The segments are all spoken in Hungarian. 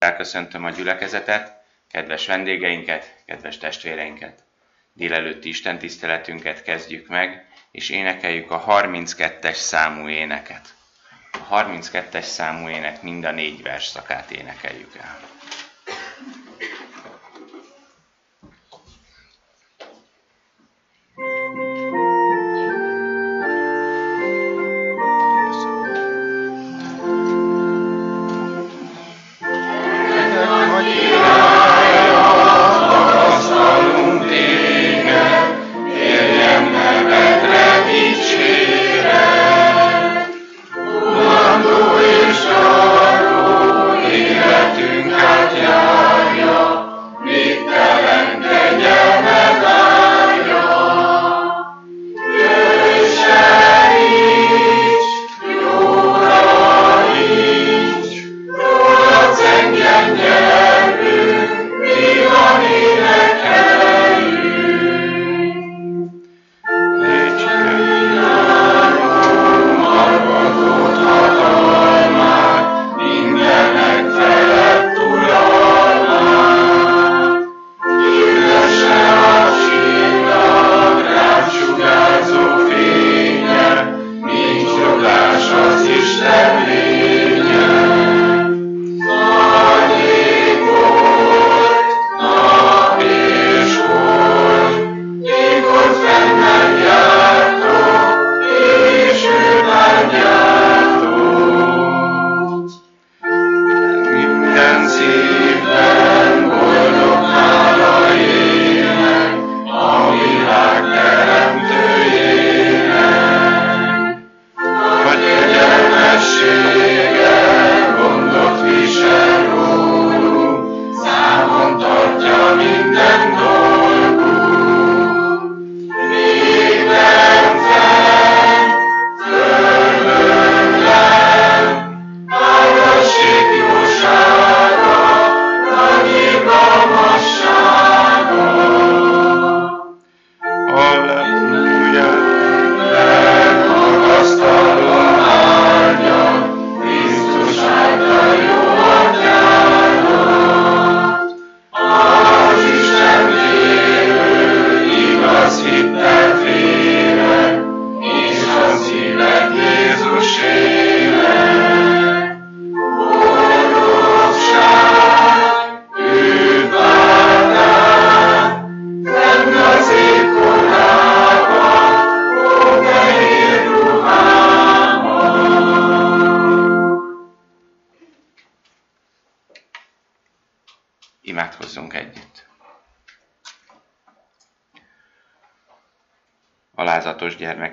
Elköszöntöm a gyülekezetet, kedves vendégeinket, kedves testvéreinket. Délelőtti Isten tiszteletünket kezdjük meg, és énekeljük a 32-es számú éneket. A 32-es számú ének mind a négy versszakát énekeljük el.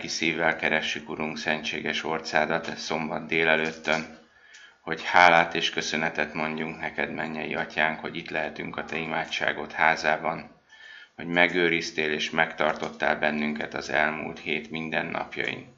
Gyermeki szívvel keressük, Urunk, szentséges orcádat e szombat délelőttön, hogy hálát és köszönetet mondjunk neked, mennyei atyánk, hogy itt lehetünk a te imádságod házában, hogy megőriztél és megtartottál bennünket az elmúlt hét minden napjain,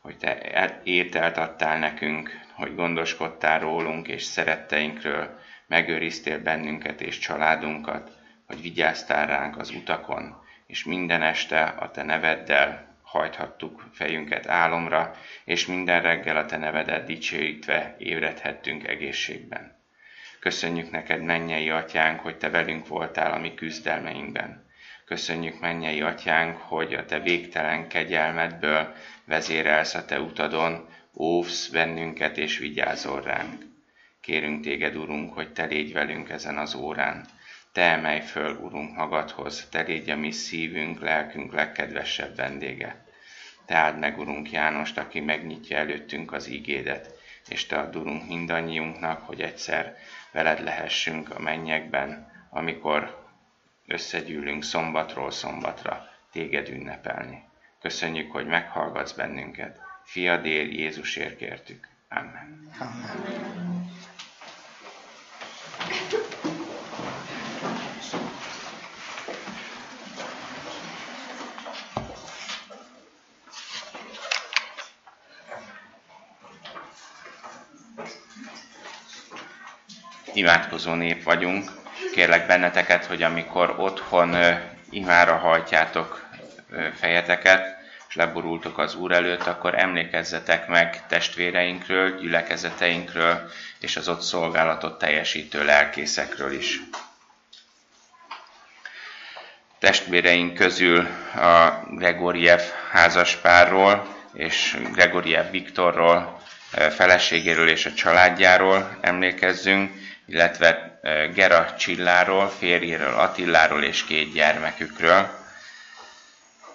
hogy te ételt adtál nekünk, hogy gondoskodtál rólunk és szeretteinkről, megőriztél bennünket és családunkat, hogy vigyáztál ránk az utakon, és minden este a te neveddel hajthattuk fejünket álomra, és minden reggel a Te nevedet dicsőítve ébredhettünk egészségben. Köszönjük neked, mennyei atyánk, hogy Te velünk voltál a mi küzdelmeinkben. Köszönjük, mennyei atyánk, hogy a Te végtelen kegyelmedből vezérelsz a Te utadon, óvsz bennünket és vigyázol ránk. Kérünk Téged, Urunk, hogy Te légy velünk ezen az órán. Te emelj föl, Urunk, magadhoz, Te légy a mi szívünk, lelkünk legkedvesebb vendége. Te áld meg, Urunk Jánost, aki megnyitja előttünk az ígédet, és Te add, Urunk, mindannyiunknak, hogy egyszer veled lehessünk a mennyekben, amikor összegyűlünk szombatról szombatra Téged ünnepelni. Köszönjük, hogy meghallgatsz bennünket. Fiadér Jézusért kértük. Amen. Amen. Imádkozó nép vagyunk. Kérlek benneteket, hogy amikor otthon imára hajtjátok fejeteket, és leborultok az Úr előtt, akkor emlékezzetek meg testvéreinkről, gyülekezeteinkről és az ott szolgálatot teljesítő lelkészekről is. Testvéreink közül a Gregoriev házaspárról és Gregoriev Viktorról, feleségéről és a családjáról emlékezzünk, illetve Gera Csilláról, férjéről, Attiláról és két gyermekükről.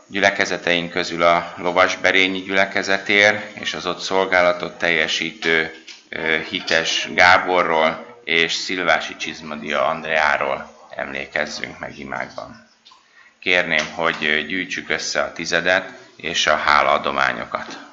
Gyülekezeteink közül a Lovasberényi gyülekezetér és az ott szolgálatot teljesítő hites Gáborról és Szilvási Csizmadia Andreáról emlékezzünk meg imákban. Kérném, hogy gyűjtsük össze a tizedet és a hálaadományokat.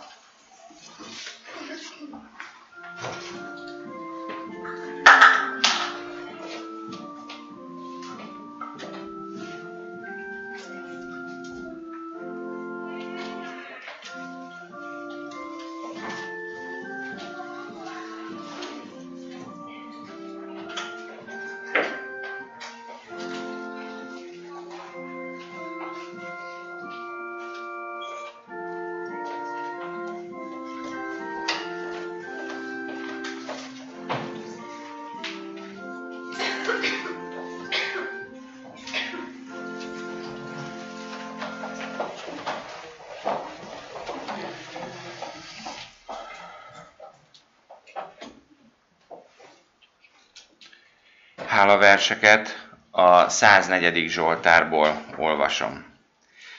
Verseket a 104. Zsoltárból olvasom.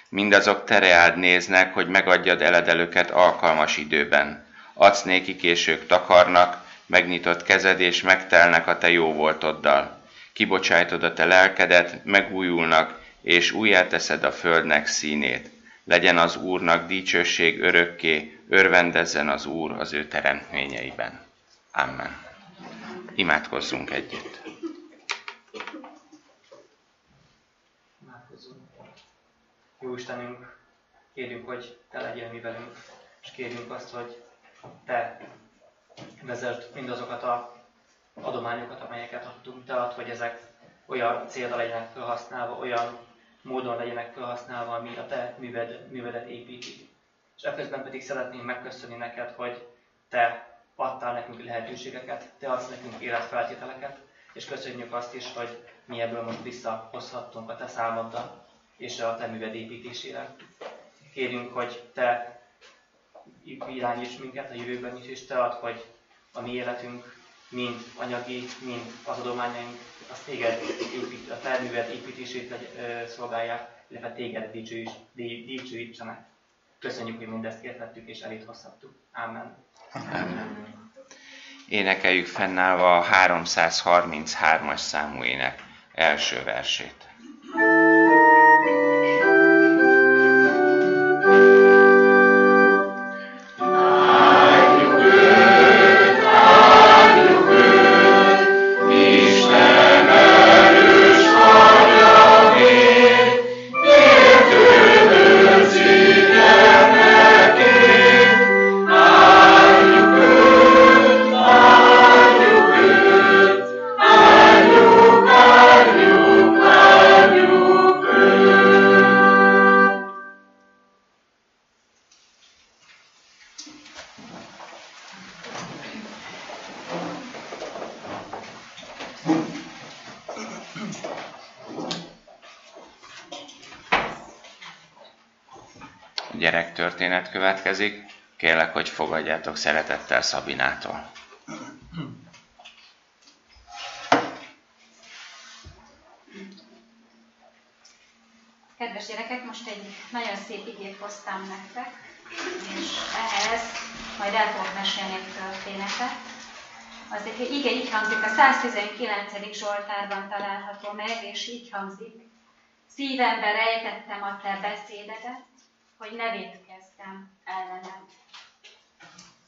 Mindazok tereád néznek, hogy megadjad eledelőket alkalmas időben. Adsz nékik, és ők takarnak, megnyitott kezed, és megtelnek a te jó voltoddal. Kibocsájtod a te lelkedet, megújulnak, és újjáteszed a földnek színét. Legyen az Úrnak dicsőség örökké, örvendezzen az Úr az ő teremtményeiben. Amen. Imádkozzunk együtt. Jó Istenünk, kérjük, hogy Te legyél mi velünk, és kérjük azt, hogy Te vezesd mindazokat a adományokat, amelyeket adtunk. Te ad, hogy ezek olyan célra legyenek felhasználva, olyan módon legyenek felhasználva, ami a Te műved, művedet építi. És ekközben pedig szeretném megköszönni neked, hogy Te adtál nekünk lehetőségeket, Te adsz nekünk életfeltételeket, és köszönjük azt is, hogy mi ebből most visszahozhattunk a Te számoddal és a te műved építésére. Kérjünk, hogy te irányíts minket a jövőben is, és te ad, hogy a mi életünk, mind anyagi, mind az adományaink, az téged épít, a te műved építését szolgálják, illetve téged dicsőítsenek. Köszönjük, hogy mindezt értettük és elét hozhattuk. Amen. Amen. Énekeljük fennállva a 333-as számú ének első versét. Történet következik. Kérlek, hogy fogadjátok szeretettel Szabinától. Kedves gyerekek, most egy nagyon szép igét hoztam nektek, és ehhez majd el fogok mesélni egy történetet. Az egy ige így hangzik, a 119. Zsoltárban található meg, és így hangzik. Szívembe rejtettem a te beszédedet, hogy ne védkezzem ellenem.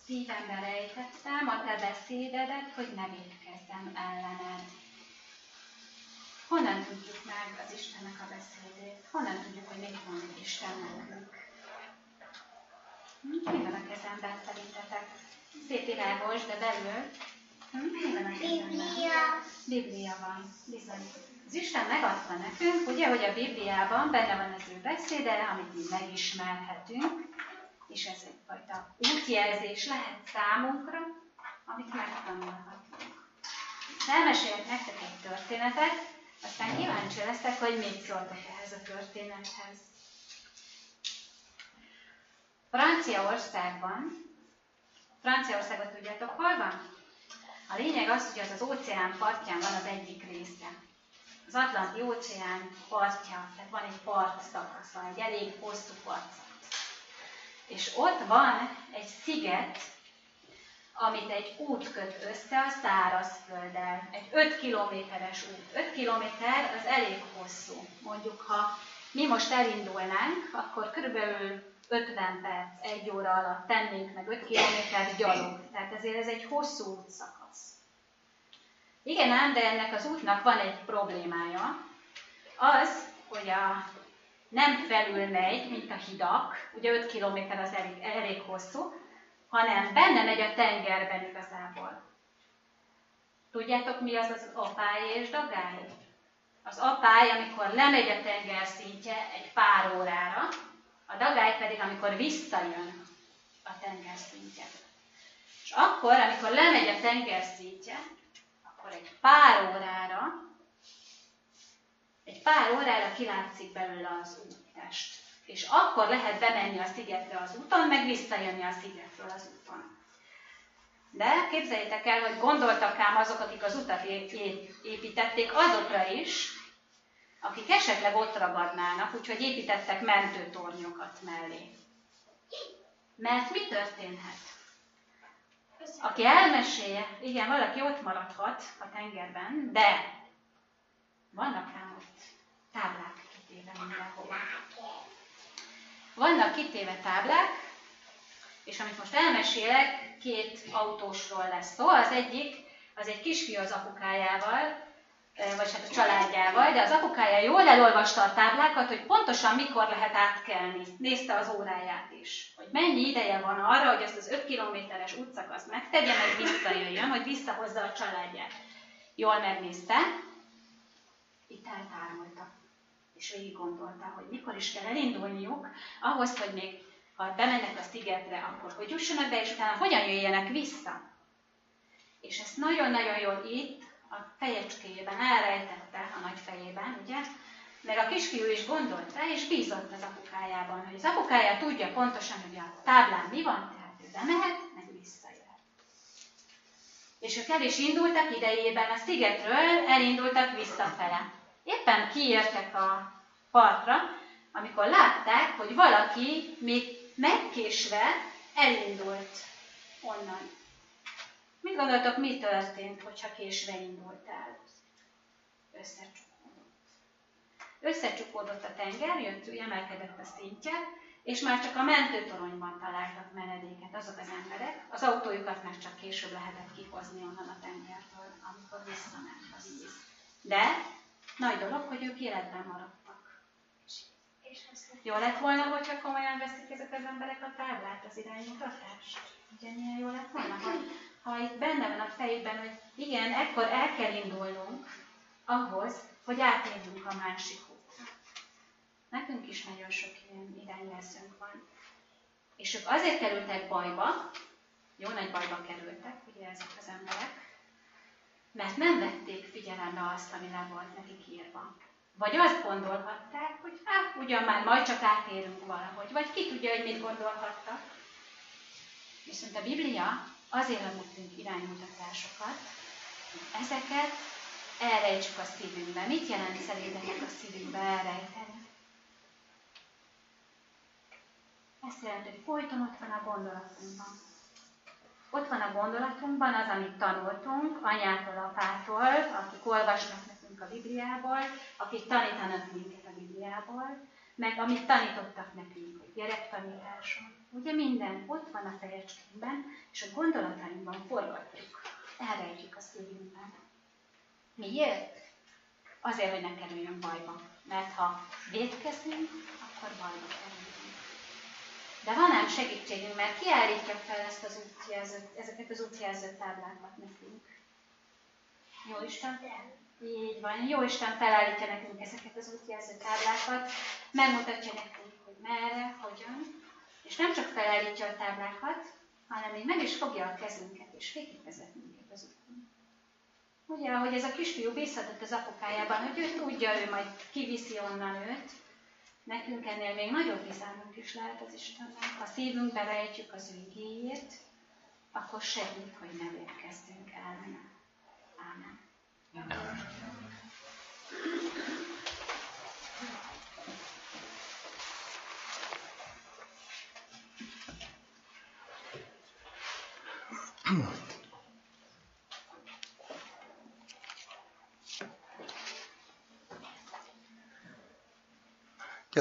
Szívembe rejtettem a te beszédedet, hogy ne védkezzem ellened. Honnan tudjuk meg az Istennek a beszédét? Honnan tudjuk, hogy mit mond Isten nekünk? Hm? Mi van a kezemben szerintetek? Szép virágos, de belül hm? a kezemben? Biblia. Biblia van, bizony. Az Isten megadta nekünk, ugye, hogy a Bibliában benne van az ő beszéde, amit mi megismerhetünk, és ez egyfajta útjelzés lehet számunkra, amit megtanulhatunk. Elmesélek nektek egy történetet, aztán kíváncsi leszek, hogy mit szóltok ehhez a történethez. Franciaországban, Franciaországot tudjátok hol van? A lényeg az, hogy az az óceán partján van az egyik része. Az Atlanti óceán partja, tehát van egy part szakasza, egy elég hosszú part. És ott van egy sziget, amit egy út köt össze a szárazfölddel. Egy 5 kilométeres út. 5 kilométer az elég hosszú. Mondjuk, ha mi most elindulnánk, akkor körülbelül 50 perc, egy óra alatt tennénk meg 5 kilométer gyalog. Tehát ezért ez egy hosszú útszakasz. Igen ám, de ennek az útnak van egy problémája. Az, hogy a nem felül megy, mint a hidak, ugye 5 km az elég, elég hosszú, hanem benne megy a tengerben igazából. Tudjátok, mi az az apály és dagály? Az apály, amikor lemegy a tenger szintje egy pár órára, a dagály pedig, amikor visszajön a tenger szintje. És akkor, amikor lemegy a tenger szintje, akkor egy pár órára, egy pár órára kilátszik belőle az úttest. És akkor lehet bemenni a szigetre az úton, meg visszajönni a szigetről az úton. De képzeljétek el, hogy gondoltak ám azok, akik az utat építették, azokra is, akik esetleg ott ragadnának, úgyhogy építettek mentőtornyokat mellé. Mert mi történhet? Aki elmesélje, igen, valaki ott maradhat a tengerben, de vannak ám ott táblák kitéve mindenhova. Vannak kitéve táblák, és amit most elmesélek, két autósról lesz szó. Az egyik, az egy kisfiú az apukájával, vagy hát a családjával, de az apukája jól elolvasta a táblákat, hogy pontosan mikor lehet átkelni. Nézte az óráját is, hogy mennyi ideje van arra, hogy ezt az 5 kilométeres útszakaszt megtegye, meg visszajöjjön, hogy visszahozza a családját. Jól megnézte, itt eltárolta, és végig gondolta, hogy mikor is kell elindulniuk, ahhoz, hogy még ha bemennek a szigetre, akkor hogy jussanak be, és utána hogyan jöjjenek vissza. És ezt nagyon-nagyon jól itt a fejecskéjében elrejtette a nagy fejében, ugye? Meg a kisfiú is gondolt rá, és bízott az apukájában, hogy az apukája tudja pontosan, hogy a táblán mi van, tehát ő bemehet, meg visszajöhet. És ők el is indultak idejében a szigetről, elindultak visszafele. Éppen kiértek a partra, amikor látták, hogy valaki még megkésve elindult onnan. Mit gondoltok, mi történt, hogyha késve indult el? Összecsukódott. Összecsukódott a tenger, jött, emelkedett a szintje, és már csak a mentőtoronyban találtak menedéket azok az emberek, az autójukat már csak később lehetett kihozni onnan a tengertől, amikor visszament a víz. De nagy dolog, hogy ők életben maradtak. Jó lett volna, hogyha komolyan veszik ezek az emberek a táblát, az iránymutatást? Ugye milyen jó lett volna, ha ha itt benne van a fejében, hogy igen, ekkor el kell indulnunk ahhoz, hogy átérjünk a másik útra. Nekünk is nagyon sok ilyen irányjelzőnk van. És ők azért kerültek bajba, jó nagy bajba kerültek, ugye ezek az emberek, mert nem vették figyelembe azt, ami le volt nekik írva. Vagy azt gondolhatták, hogy hát ugyan már majd csak átérünk valahogy, vagy ki tudja, hogy mit gondolhattak. Viszont a Biblia azért adunk iránymutatásokat, hogy ezeket elrejtsük a szívünkbe. Mit jelent szerintetek a szívünkbe elrejteni? Ezt jelenti, hogy folyton ott van a gondolatunkban. Ott van a gondolatunkban az, amit tanultunk anyától, apától, akik olvasnak nekünk a Bibliából, akik tanítanak minket a Bibliából, meg amit tanítottak nekünk gyerektanításon. Ugye minden ott van a fejecskénkben, és a gondolatainkban forgatjuk, elrejtjük a szívünkben. Miért? Azért, hogy ne kerüljön bajba. Mert ha védkezünk, akkor bajba kerülünk. De van ám segítségünk, mert kiállítja fel ezt az útjelzőt, ezeket az útjelző táblákat nekünk. Jó Isten, így van. Jó Isten felállítja nekünk ezeket az útjelző táblákat, megmutatja nekünk, hogy merre, hogyan, és nem csak felállítja a táblákat, hanem még meg is fogja a kezünket, és végigvezet minket az úton. Ugye, ahogy ez a kisfiú bízhatott az apukájában, hogy ő tudja, ő majd kiviszi onnan őt, nekünk ennél még nagyobb bizalmunk is lehet az Istennek. Ha szívünkbe rejtjük az ő igéjét, akkor segít, hogy ne érkeztünk el. Ámen. Amen.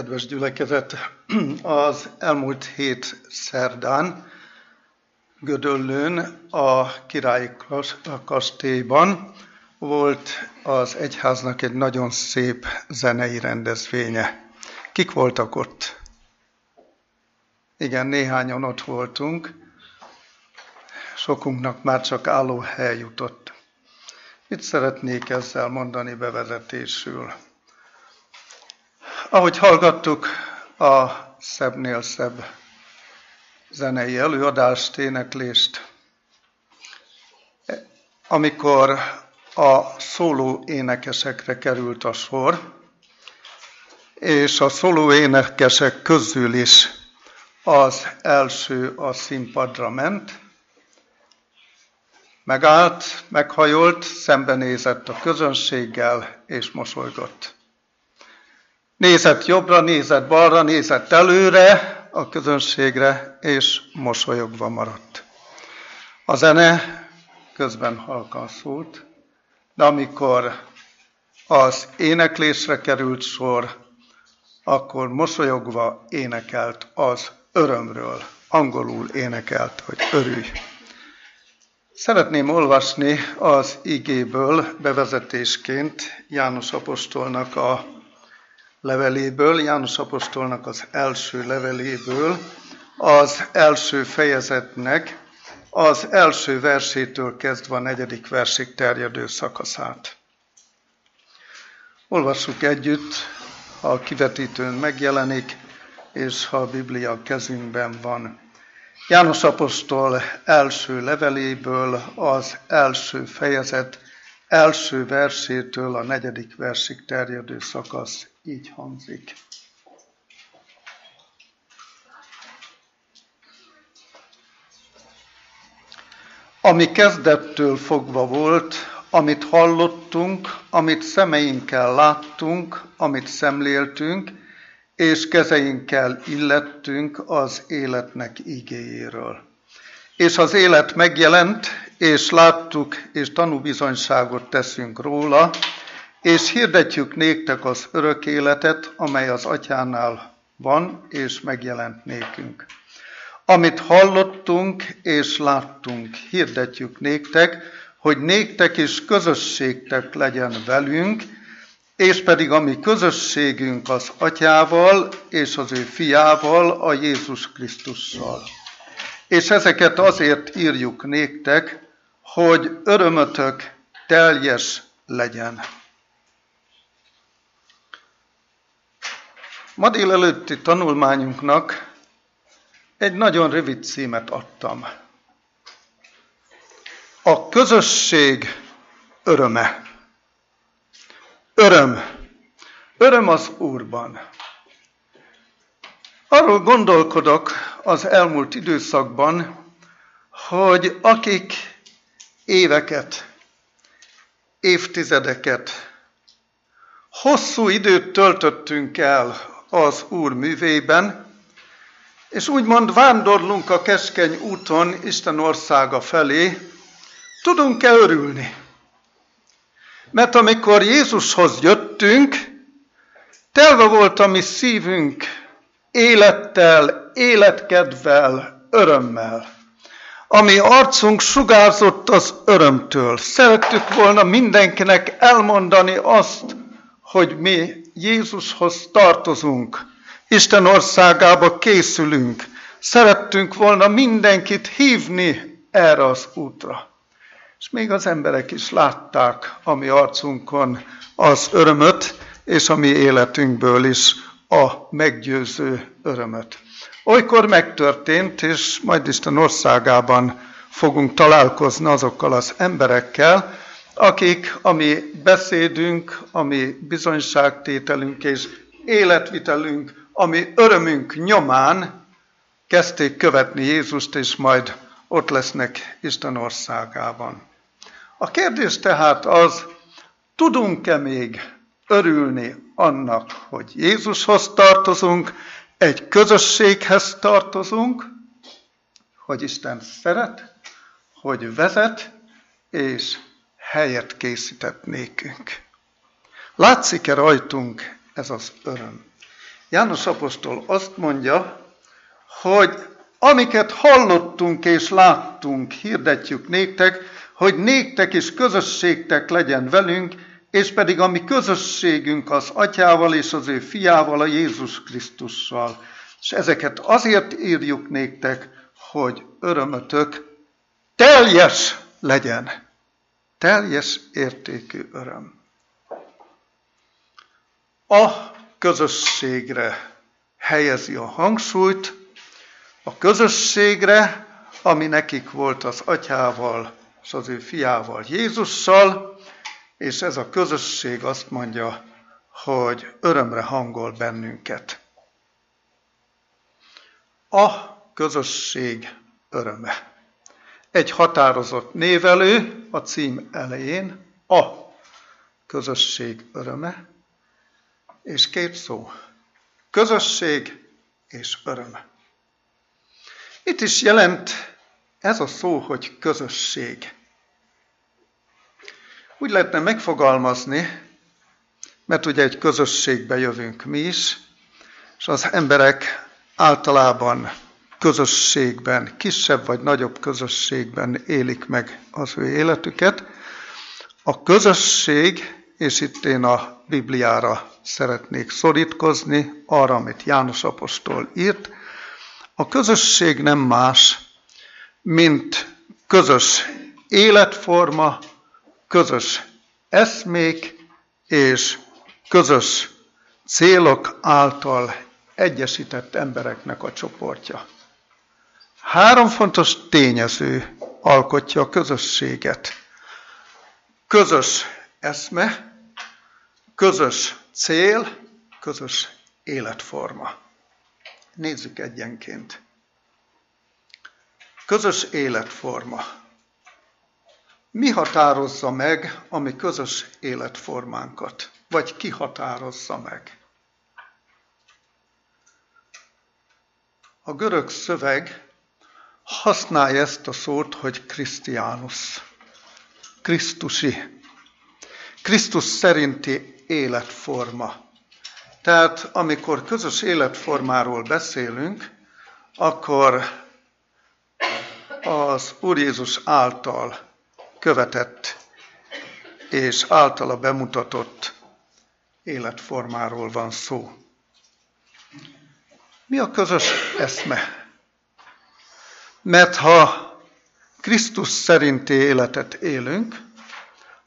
Kedves gyülekezet, az elmúlt hét szerdán Gödöllőn a királyi kastélyban volt az egyháznak egy nagyon szép zenei rendezvénye. Kik voltak ott? Igen, néhányan ott voltunk. Sokunknak már csak állóhely jutott. Mit szeretnék ezzel mondani bevezetésül? Ahogy hallgattuk a szebbnél szebb zenei előadást, éneklést, amikor a szóló énekesekre került a sor, és a szóló énekesek közül is az első a színpadra ment, megállt, meghajolt, szembenézett a közönséggel, és mosolygott. Nézett jobbra, nézett balra, nézett előre a közönségre, és mosolyogva maradt. A zene közben halkan szólt, de amikor az éneklésre került sor, akkor mosolyogva énekelt az örömről. Angolul énekelt, hogy örülj. Szeretném olvasni az igéből bevezetésként János Apostolnak a leveléből, János Apostolnak az első leveléből, az első fejezetnek az első versétől kezdve a negyedik versig terjedő szakaszát. Olvassuk együtt, ha a kivetítőn megjelenik, és ha a Biblia kezünkben van. János Apostol első leveléből az első fejezet első versétől a negyedik versig terjedő szakasz így hangzik. Ami kezdettől fogva volt, amit hallottunk, amit szemeinkkel láttunk, amit szemléltünk, és kezeinkkel illettünk az életnek igéjéről. És az élet megjelent, és láttuk, és tanúbizonyságot teszünk róla, és hirdetjük néktek az örök életet, amely az atyánál van, és megjelent nékünk. Amit hallottunk és láttunk, hirdetjük néktek, hogy néktek is közösségtek legyen velünk, és pedig a mi közösségünk az atyával és az ő fiával, a Jézus Krisztussal. És ezeket azért írjuk néktek, hogy örömötök teljes legyen. Ma délelőtti tanulmányunknak egy nagyon rövid címet adtam. A közösség öröme. Öröm. Öröm az Úrban. Arról gondolkodok az elmúlt időszakban, hogy akik éveket, évtizedeket, hosszú időt töltöttünk el az Úr művében, és úgymond vándorlunk a keskeny úton Isten országa felé, tudunk-e örülni? Mert amikor Jézushoz jöttünk, telve volt a mi szívünk élettel, életkedvel, örömmel. Ami arcunk sugárzott az örömtől. Szerettük volna mindenkinek elmondani azt, hogy mi Jézushoz tartozunk, Isten országába készülünk. Szerettünk volna mindenkit hívni erre az útra. és még az emberek is látták a mi arcunkon az örömöt, és a mi életünkből is a meggyőző örömöt. Olykor megtörtént, és majd Isten országában fogunk találkozni azokkal az emberekkel, akik a mi beszédünk, a mi bizonyságtételünk és életvitelünk, a mi örömünk nyomán kezdték követni Jézust, és majd ott lesznek Isten országában. A kérdés tehát az, tudunk-e még örülni annak, hogy Jézushoz tartozunk, egy közösséghez tartozunk, hogy Isten szeret, hogy vezet, és helyet készített nékünk. Látszik-e rajtunk ez az öröm? János apostol azt mondja, hogy amiket hallottunk és láttunk, hirdetjük néktek, hogy néktek is közösségtek legyen velünk, és pedig a mi közösségünk az atyával és az ő fiával, a Jézus Krisztussal. És ezeket azért írjuk néktek, hogy örömötök teljes legyen. Teljes értékű öröm. A közösségre helyezi a hangsúlyt, a közösségre, ami nekik volt az atyával és az ő fiával, Jézussal, és ez a közösség azt mondja, hogy örömre hangol bennünket. A közösség öröme. Egy határozott névelő a cím elején, a közösség öröme, és két szó, közösség és öröme. Itt is jelent ez a szó, hogy közösség. Úgy lehetne megfogalmazni, mert ugye egy közösségbe jövünk mi is, és az emberek általában közösségben, kisebb vagy nagyobb közösségben élik meg az ő életüket. A közösség, és itt én a Bibliára szeretnék szorítkozni, arra, amit János apostol írt, a közösség nem más, mint közös életforma, közös eszmék és közös célok által egyesített embereknek a csoportja. Három fontos tényező alkotja a közösséget. Közös eszme, közös cél, közös életforma. Nézzük egyenként. Közös életforma. Mi határozza meg a mi közös életformánkat? Vagy ki határozza meg? A görög szöveg használja ezt a szót, hogy Krisztiánus. Krisztusi. Krisztus szerinti életforma. Tehát amikor közös életformáról beszélünk, akkor az Úr Jézus által követett és általa bemutatott életformáról van szó. Mi a közös eszme? Mert ha Krisztus szerinti életet élünk,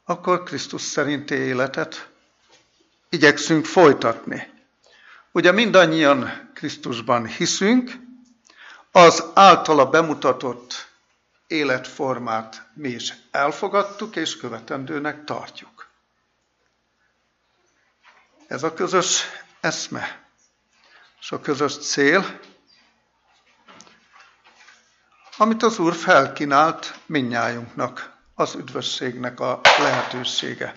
akkor Krisztus szerinti életet igyekszünk folytatni. Ugye mindannyian Krisztusban hiszünk, az általa bemutatott életformát mi is elfogadtuk és követendőnek tartjuk. Ez a közös eszme és a közös cél, amit az Úr felkínált minnyájunknak, az üdvösségnek a lehetősége.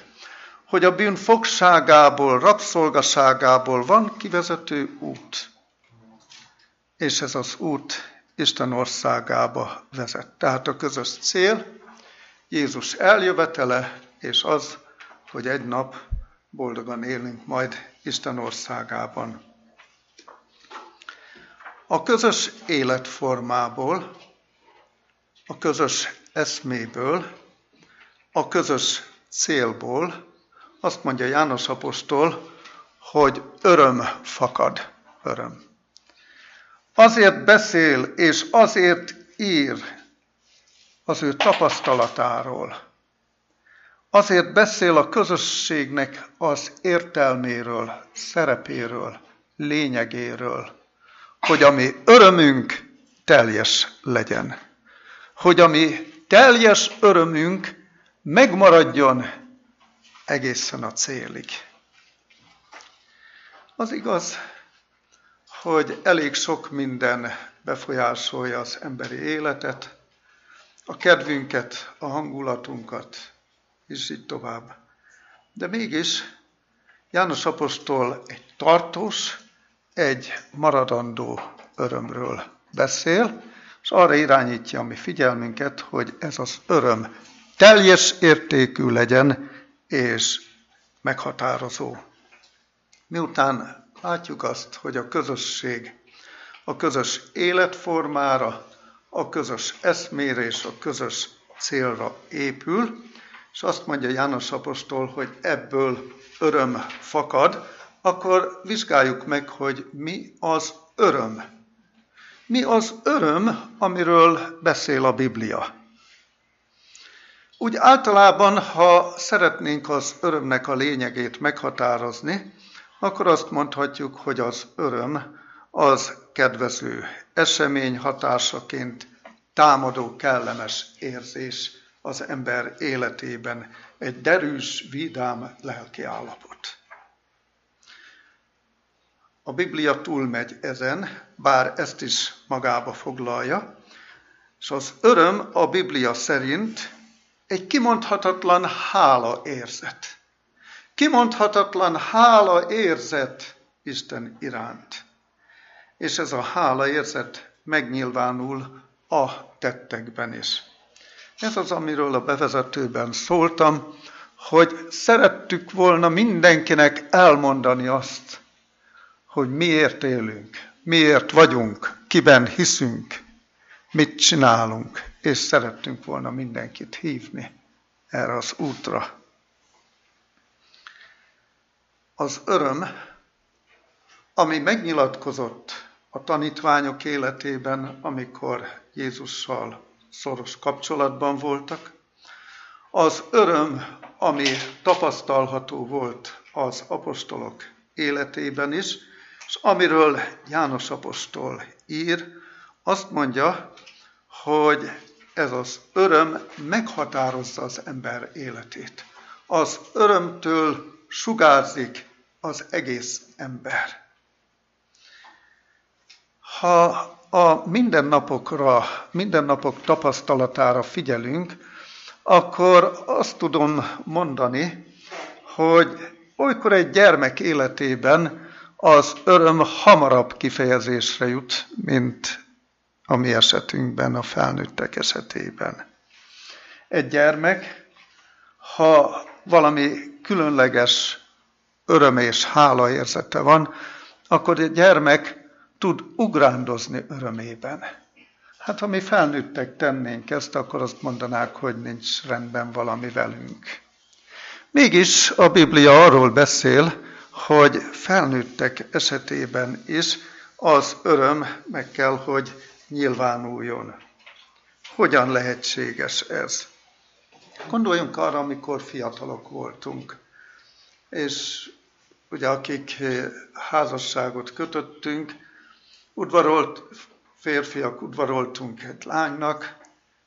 Hogy a bűn fogságából, rabszolgaságából van kivezető út. És ez az út Isten országába vezet. Tehát a közös cél Jézus eljövetele, és az, hogy egy nap boldogan élünk majd Isten országában. A közös életformából a közös eszméből, a közös célból, azt mondja János apostol, hogy öröm fakad, öröm. Azért beszél és azért ír az ő tapasztalatáról, Azért beszél a közösségnek az értelméről, szerepéről, lényegéről, hogy a mi örömünk teljes legyen. Hogy a mi teljes örömünk megmaradjon egészen a célig. Az igaz, hogy elég sok minden befolyásolja az emberi életet, a kedvünket, a hangulatunkat, és így tovább. De mégis János Apostol egy tartós, egy maradandó örömről beszél, és arra irányítja a mi figyelmünket, hogy ez az öröm teljes értékű legyen, és meghatározó. Miután látjuk azt, hogy a közösség a közös életformára, a közös eszmére és a közös célra épül, és azt mondja János Apostol, hogy ebből öröm fakad, akkor vizsgáljuk meg, hogy mi az öröm. Mi az öröm, amiről beszél a Biblia? Úgy általában, ha szeretnénk az örömnek a lényegét meghatározni, akkor azt mondhatjuk, hogy az öröm az kedvező esemény hatásaként támadó kellemes érzés az ember életében, egy derűs, vidám lelki állapot. A Biblia túlmegy ezen, bár ezt is magába foglalja, és az öröm a Biblia szerint egy kimondhatatlan hála érzet. Kimondhatatlan hála érzet Isten iránt. És ez a hála érzet megnyilvánul a tettekben is. Ez az, amiről a bevezetőben szóltam, hogy szerettük volna mindenkinek elmondani azt, hogy miért élünk, miért vagyunk, kiben hiszünk, mit csinálunk, és szerettünk volna mindenkit hívni erre az útra. Az öröm, ami megnyilatkozott a tanítványok életében, amikor Jézussal szoros kapcsolatban voltak, az öröm, ami tapasztalható volt az apostolok életében is, és amiről János apostol ír, azt mondja, hogy ez az öröm meghatározza az ember életét. Az örömtől sugárzik az egész ember. Ha a mindennapokra, mindennapok tapasztalatára figyelünk, akkor azt tudom mondani, hogy olykor egy gyermek életében az öröm hamarabb kifejezésre jut, mint a mi esetünkben, a felnőttek esetében. Egy gyermek, ha valami különleges öröm és hála érzete van, akkor egy gyermek tud ugrándozni örömében. Hát ha mi felnőttek tennénk ezt, akkor azt mondanák, hogy nincs rendben valami velünk. Mégis a Biblia arról beszél, hogy felnőttek esetében is az öröm meg kell, hogy nyilvánuljon. Hogyan lehetséges ez? Gondoljunk arra, amikor fiatalok voltunk, és ugye akik házasságot kötöttünk, udvarolt, férfiak udvaroltunk egy lánynak,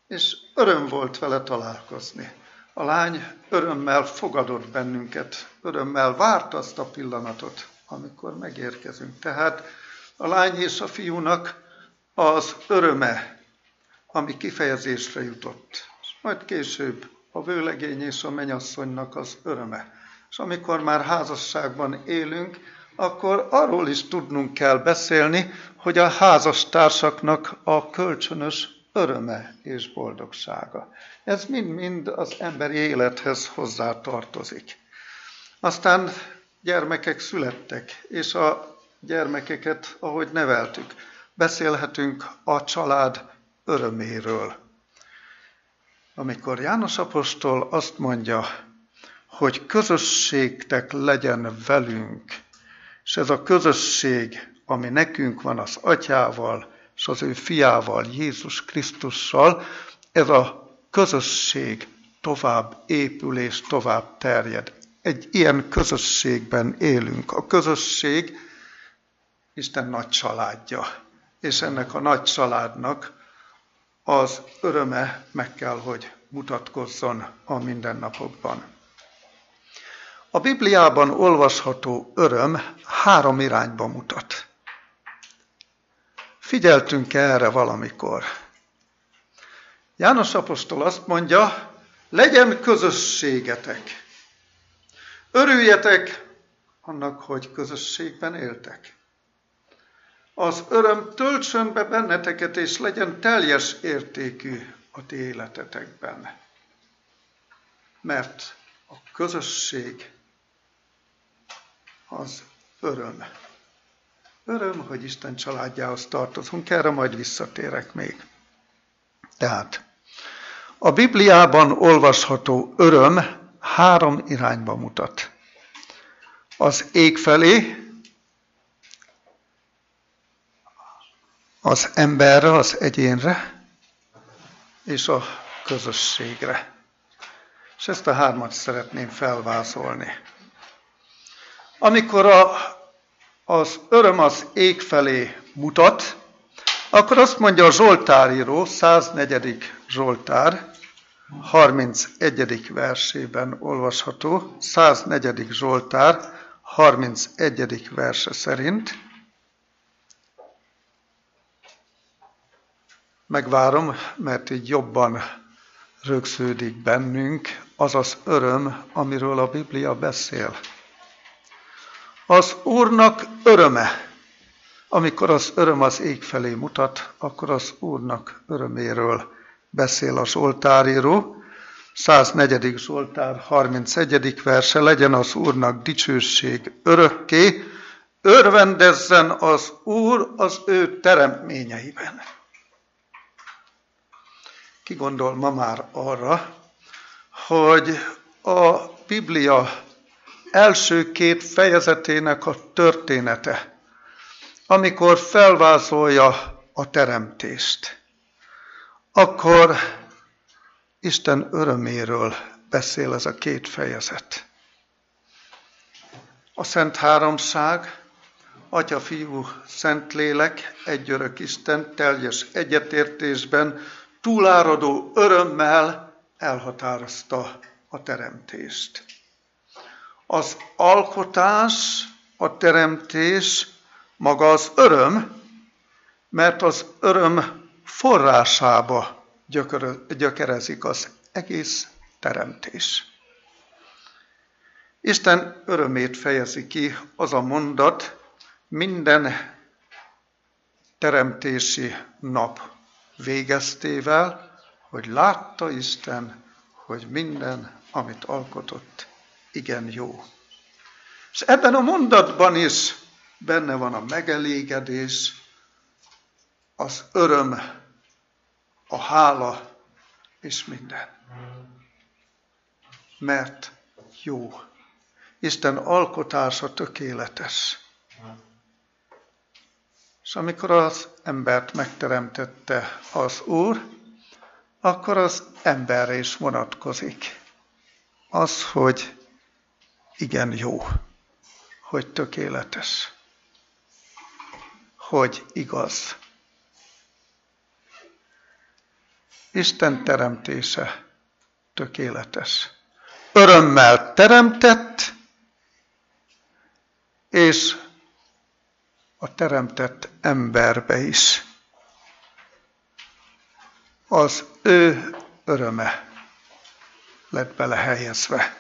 és öröm volt vele találkozni. A lány örömmel fogadott bennünket, örömmel várt azt a pillanatot, amikor megérkezünk. Tehát a lány és a fiúnak az öröme, ami kifejezésre jutott. És majd később a vőlegény és a menyasszonynak az öröme. És amikor már házasságban élünk, akkor arról is tudnunk kell beszélni, hogy a házastársaknak a kölcsönös öröme és boldogsága. Ez mind-mind az emberi élethez hozzá tartozik. Aztán gyermekek születtek, és a gyermekeket, ahogy neveltük, beszélhetünk a család öröméről. Amikor János Apostol azt mondja, hogy közösségtek legyen velünk, és ez a közösség, ami nekünk van az atyával, és az ő fiával, Jézus Krisztussal, ez a közösség tovább épül és tovább terjed. Egy ilyen közösségben élünk. A közösség Isten nagy családja, és ennek a nagy családnak az öröme meg kell, hogy mutatkozzon a mindennapokban. A Bibliában olvasható öröm három irányba mutat. Figyeltünk erre valamikor. János apostol azt mondja, legyen közösségetek. Örüljetek annak, hogy közösségben éltek. Az öröm töltsön be benneteket, és legyen teljes értékű a ti életetekben. Mert a közösség az öröm. Öröm, hogy Isten családjához tartozunk, erre majd visszatérek még. Tehát a Bibliában olvasható öröm három irányba mutat. Az ég felé, az emberre, az egyénre, és a közösségre. És ezt a hármat szeretném felvázolni. Amikor a, az öröm az ég felé mutat, akkor azt mondja a Zsoltáríró, 104. Zsoltár, 31. versében olvasható, 104. Zsoltár, 31. verse szerint. Megvárom, mert így jobban rögződik bennünk az az öröm, amiről a Biblia beszél. Az Úrnak öröme. Amikor az öröm az ég felé mutat, akkor az Úrnak öröméről beszél a Zsoltáríró. 104. Zsoltár 31. verse, legyen az Úrnak dicsőség örökké, örvendezzen az Úr az ő teremtményeiben. Ki gondol ma már arra, hogy a Biblia első két fejezetének a története, amikor felvázolja a teremtést, akkor Isten öröméről beszél ez a két fejezet. A Szent Háromság, Atya, Fiú, Szentlélek, egy örök Isten teljes egyetértésben, túláradó örömmel elhatározta a teremtést. Az alkotás, a teremtés maga az öröm, mert az öröm forrásába gyökerezik az egész teremtés. Isten örömét fejezi ki az a mondat minden teremtési nap végeztével, hogy látta Isten, hogy minden, amit alkotott, igen jó. És ebben a mondatban is benne van a megelégedés, az öröm, a hála és minden. Mert jó. Isten alkotása tökéletes. És amikor az embert megteremtette az Úr, akkor az emberre is vonatkozik. Az, hogy igen jó, hogy tökéletes, hogy igaz. Isten teremtése tökéletes. Örömmel teremtett, és a teremtett emberbe is. Az ő öröme lett belehelyezve.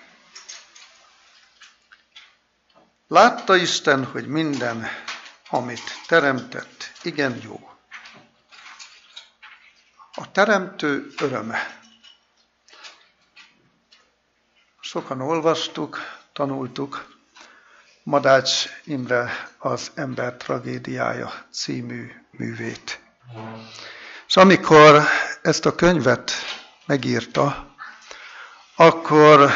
Látta Isten, hogy minden, amit teremtett, igen jó. A teremtő öröme. Sokan olvastuk, tanultuk Madács Imre az Ember tragédiája című művét. És amikor ezt a könyvet megírta, akkor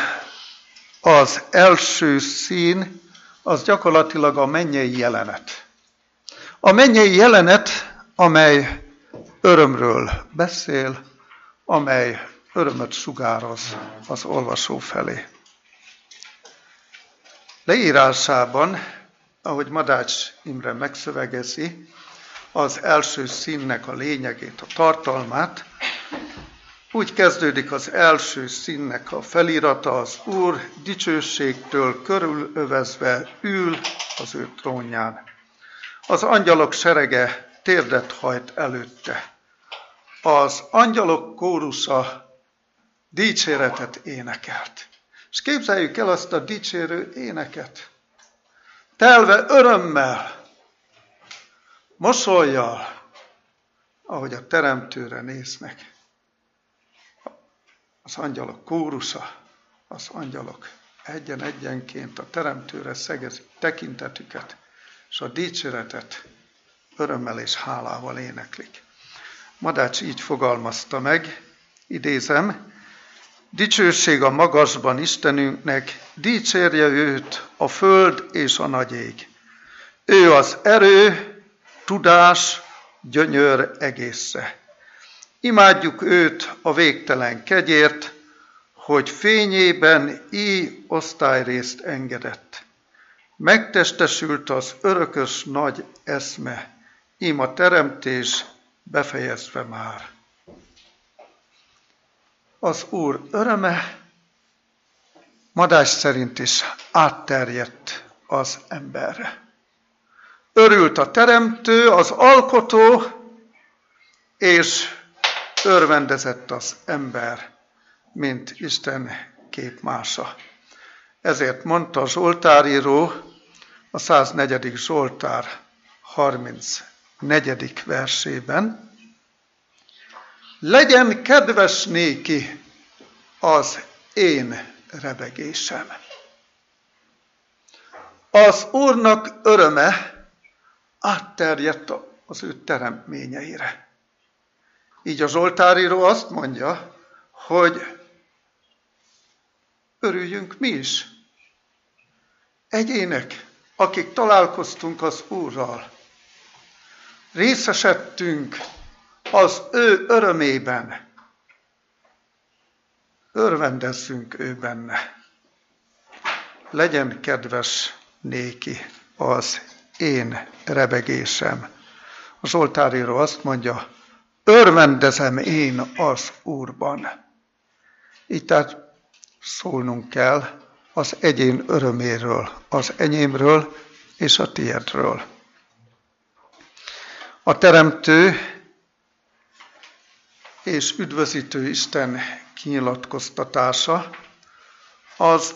az első szín az gyakorlatilag a mennyei jelenet. A mennyei jelenet, amely örömről beszél, amely örömöt sugároz az olvasó felé. Leírásában, ahogy Madács Imre megszövegezi, az első színnek a lényegét, a tartalmát, úgy kezdődik az első színnek a felirata, az Úr dicsőségtől körülövezve ül az ő trónján. Az angyalok serege térdet hajt előtte. Az angyalok kórusza dicséretet énekelt. És képzeljük el azt a dicsérő éneket. Telve örömmel, mosolyjal, ahogy a teremtőre néznek. Az angyalok kórusza, az angyalok egyen-egyenként a teremtőre szegezik tekintetüket, és a dicséretet örömmel és hálával éneklik. Madács így fogalmazta meg, idézem, Dicsőség a magasban Istenünknek, dicsérje őt a föld és a nagy ég. Ő az erő, tudás, gyönyör egésze. Imádjuk őt a végtelen kegyért, hogy fényében így osztályrészt engedett. Megtestesült az örökös nagy eszme, ím a teremtés befejezve már. Az Úr öröme madás szerint is átterjedt az emberre. Örült a teremtő, az alkotó, és örvendezett az ember, mint Isten képmása. Ezért mondta a Zsoltáríró a 104. Zsoltár 34. versében, legyen kedves néki az én rebegésem. Az Úrnak öröme átterjedt az ő teremtményeire. Így a Zsoltáríró azt mondja, hogy örüljünk mi is. Egyének, akik találkoztunk az Úrral, részesedtünk az ő örömében. Örvendezzünk ő benne. Legyen kedves néki az én rebegésem. A Zsoltáríró azt mondja, örvendezem én az Úrban. Így tehát szólnunk kell az egyén öröméről, az enyémről és a tiédről. A Teremtő és üdvözítő Isten kinyilatkoztatása az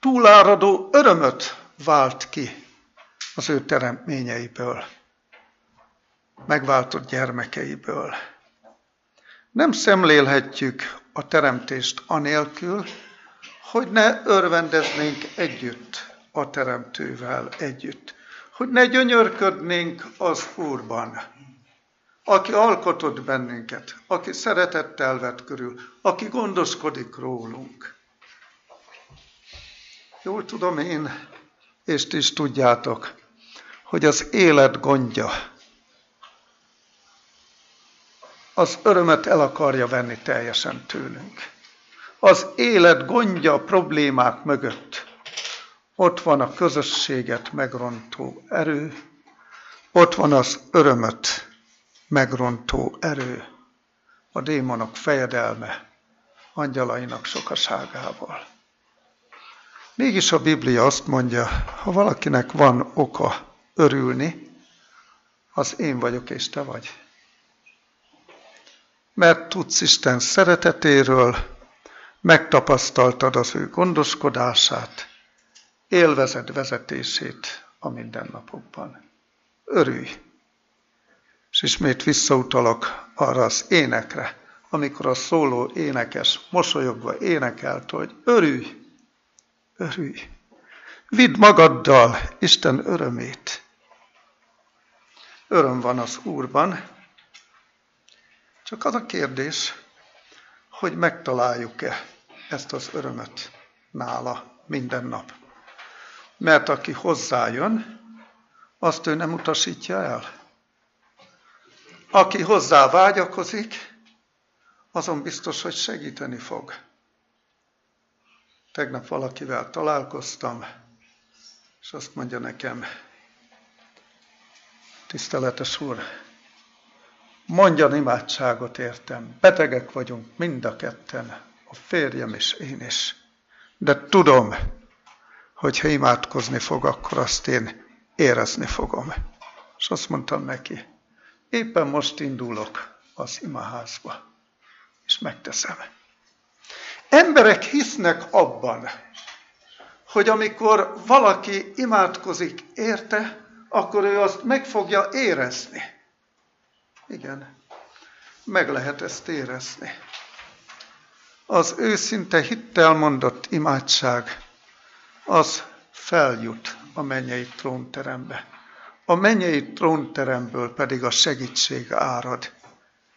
túláradó örömöt vált ki az ő teremtményeiből, megváltott gyermekeiből. Nem szemlélhetjük a teremtést anélkül, hogy ne örvendeznénk együtt a teremtővel együtt, hogy ne gyönyörködnénk az Úrban, aki alkotott bennünket, aki szeretettel vett körül, aki gondoskodik rólunk. Jól tudom én, és ti is tudjátok, hogy az élet gondja az örömet el akarja venni teljesen tőlünk. Az élet gondja problémák mögött ott van a közösséget megrontó erő, ott van az örömöt megrontó erő, a démonok fejedelme, angyalainak sokaságával. Mégis a Biblia azt mondja, ha valakinek van oka örülni, az én vagyok és te vagy. Mert tudsz Isten szeretetéről, megtapasztaltad az ő gondoskodását, élvezed vezetését a mindennapokban. Örülj! És ismét visszautalok arra az énekre, amikor a szóló énekes mosolyogva énekelt, hogy örülj, örülj, vidd magaddal Isten örömét. Öröm van az Úrban, csak az a kérdés, hogy megtaláljuk-e ezt az örömöt nála minden nap. Mert aki hozzájön, azt ő nem utasítja el. Aki hozzá vágyakozik, azon biztos, hogy segíteni fog. Tegnap valakivel találkoztam, és azt mondja nekem, tiszteletes úr, mondjan imádságot értem, betegek vagyunk mind a ketten, a férjem és én is. De tudom, hogy ha imádkozni fog, akkor azt én érezni fogom. És azt mondtam neki, éppen most indulok az imaházba, és megteszem. Emberek hisznek abban, hogy amikor valaki imádkozik érte, akkor ő azt meg fogja érezni. Igen, meg lehet ezt érezni. Az őszinte hittel mondott imádság, az feljut a mennyei trónterembe. A mennyei trónteremből pedig a segítség árad,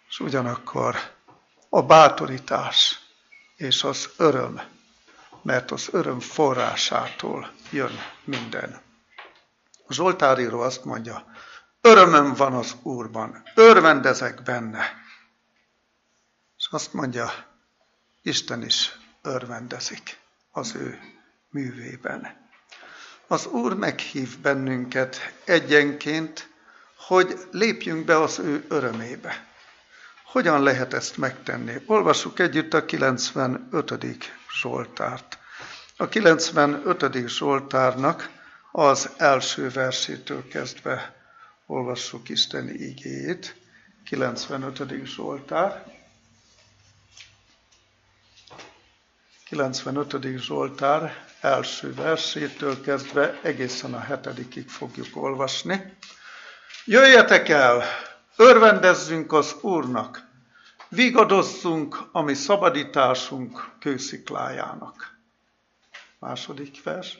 és ugyanakkor a bátorítás és az öröm, mert az öröm forrásától jön minden. A Zsoltáríró azt mondja, örömöm van az Úrban, örvendezek benne. És azt mondja, Isten is örvendezik az ő művében. Az Úr meghív bennünket egyenként, hogy lépjünk be az ő örömébe. Hogyan lehet ezt megtenni? Olvassuk együtt a 95. Zsoltárt. A 95. Zsoltárnak az első versétől kezdve olvassuk Isten igéjét. 95. Zsoltár. 95. Zsoltár első versétől kezdve egészen a hetedikig fogjuk olvasni. Jöjjetek el, örvendezzünk az Úrnak, vigadozzunk a mi szabadításunk kősziklájának. Második vers.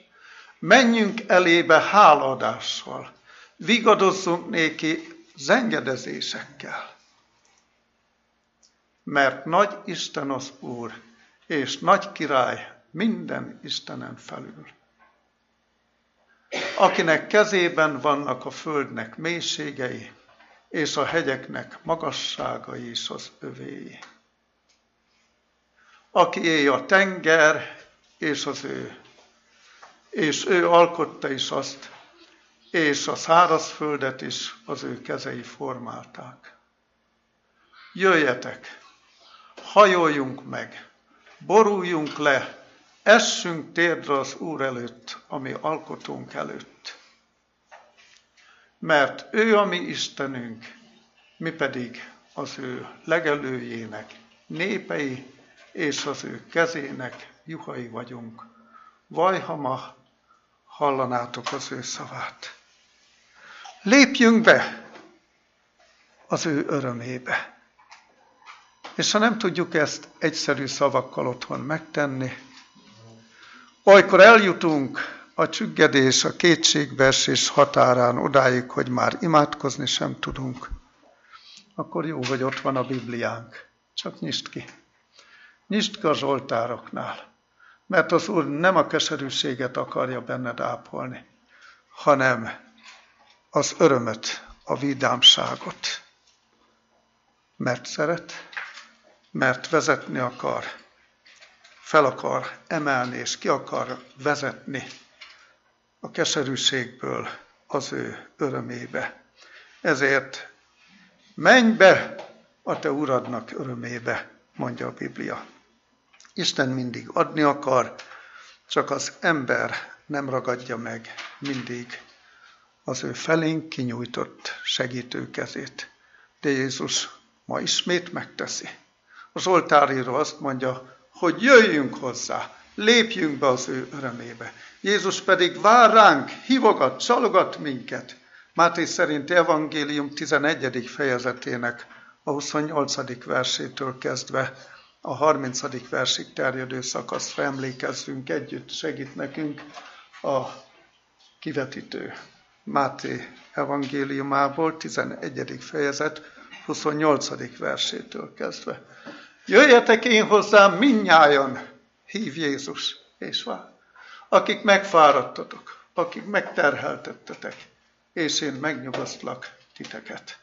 Menjünk elébe háladással, vigadozzunk néki zengedezésekkel. Mert nagy Isten az Úr, és nagy király minden Istenen felül. Akinek kezében vannak a földnek mélységei, és a hegyeknek magasságai is az övéi. Aki a tenger, és az ő, és ő alkotta is azt, és a szárazföldet is az ő kezei formálták. Jöjjetek, hajoljunk meg, boruljunk le, Essünk térdre az Úr előtt, ami alkotónk előtt. Mert ő a mi Istenünk, mi pedig az ő legelőjének népei, és az ő kezének juhai vagyunk. Vaj, ha ma hallanátok az ő szavát. Lépjünk be az ő örömébe. És ha nem tudjuk ezt egyszerű szavakkal otthon megtenni, Olykor eljutunk a csüggedés, a kétségbeesés határán odáig, hogy már imádkozni sem tudunk, akkor jó, hogy ott van a Bibliánk. Csak nyisd ki. Nyisd ki a Zsoltároknál. Mert az Úr nem a keserűséget akarja benned ápolni, hanem az örömöt, a vidámságot. Mert szeret, mert vezetni akar, fel akar emelni, és ki akar vezetni a keserűségből az ő örömébe. Ezért menj be a te uradnak örömébe, mondja a Biblia. Isten mindig adni akar, csak az ember nem ragadja meg mindig az ő felénk kinyújtott segítő kezét. De Jézus ma ismét megteszi. Az oltáríró azt mondja, hogy jöjjünk hozzá, lépjünk be az ő örömébe. Jézus pedig vár ránk, hívogat, csalogat minket. Máté szerinti evangélium 11. fejezetének a 28. versétől kezdve a 30. versig terjedő szakaszra emlékezzünk együtt, segít nekünk a kivetítő. Máté evangéliumából 11. fejezet 28. versétől kezdve. Jöjjetek én hozzám minnyájan, hív Jézus, és vár. Akik megfáradtatok, akik megterheltettetek, és én megnyugasztlak titeket.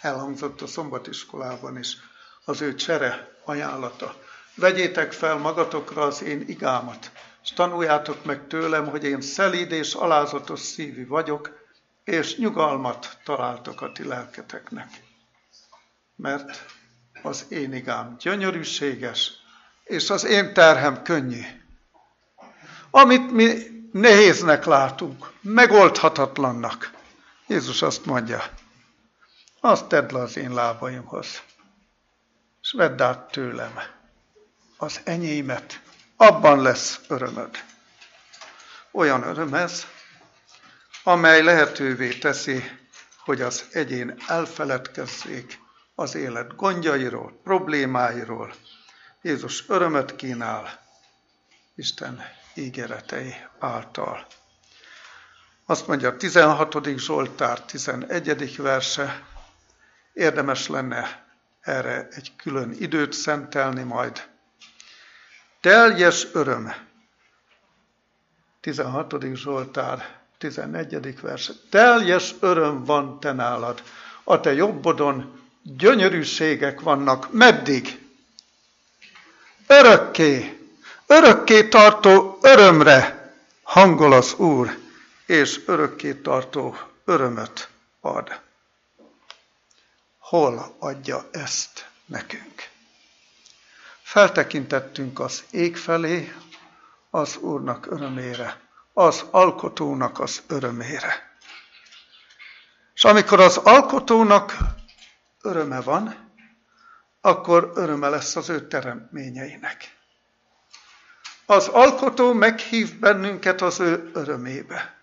Elhangzott a szombatiskolában is, az ő csere ajánlata. Vegyétek fel magatokra az én igámat, és tanuljátok meg tőlem, hogy én szelíd és alázatos szívű vagyok, és nyugalmat találtok a ti lelketeknek. Mert az én igám gyönyörűséges, és az én terhem könnyű. Amit mi nehéznek látunk, megoldhatatlannak, Jézus azt mondja, azt tedd le az én lábaimhoz, és vedd át tőlem az enyémet, abban lesz örömöd. Olyan öröm ez, amely lehetővé teszi, hogy az egyén elfeledkezzék az élet gondjairól, problémáiról. Jézus örömöt kínál Isten ígéretei által. Azt mondja a 16. Zsoltár 11. verse, érdemes lenne erre egy külön időt szentelni majd. Teljes öröm. 16. Zsoltár 14. verse. Teljes öröm van te nálad. A te jobbodon gyönyörűségek vannak. Meddig? Örökké, örökké tartó örömre hangol az Úr, és örökké tartó örömöt ad. Hol adja ezt nekünk? Feltekintettünk az ég felé, az Úrnak örömére, az alkotónak az örömére. És amikor az alkotónak öröme van, akkor öröme lesz az ő teremtményeinek. Az alkotó meghív bennünket az ő örömébe.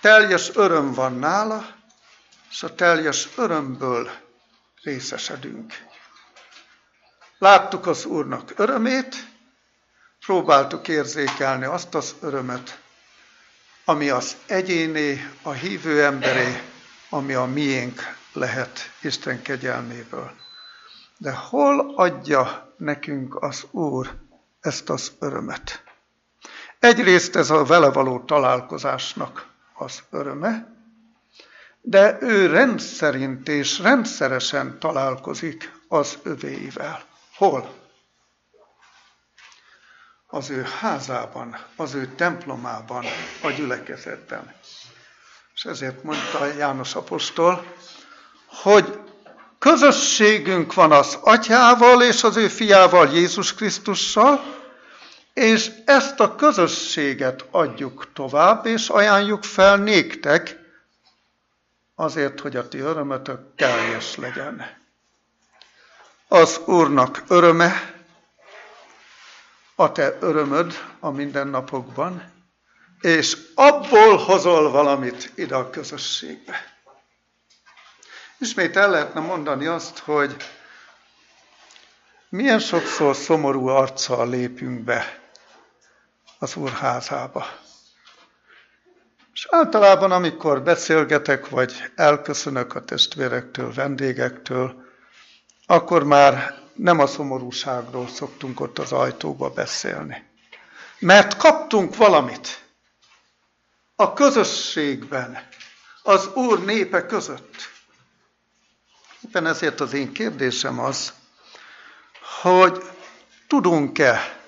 Teljes öröm van nála, és a teljes örömből részesedünk. Láttuk az Úrnak örömét, próbáltuk érzékelni azt az örömet, ami az egyéné, a hívő emberé, ami a miénk lehet Isten kegyelméből. De hol adja nekünk az Úr ezt az örömet? Egyrészt ez a vele való találkozásnak az öröme, de ő rendszerint és rendszeresen találkozik az övéivel. Hol? Az ő házában, az ő templomában, a gyülekezetben. És ezért mondta János apostol, hogy közösségünk van az atyával és az ő fiával Jézus Krisztussal, és ezt a közösséget adjuk tovább, és ajánljuk fel néktek, azért, hogy a ti örömötök teljes legyen az Úrnak öröme, a te örömöd a mindennapokban, és abból hozol valamit ide a közösségbe. Ismét el lehetne mondani azt, hogy milyen sokszor szomorú arccal lépünk be az Úr házába. És általában, amikor beszélgetek, vagy elköszönök a testvérektől, vendégektől, akkor már nem a szomorúságról szoktunk ott az ajtóba beszélni. Mert kaptunk valamit a közösségben, az Úr népe között. Éppen ezért az én kérdésem az, hogy tudunk-e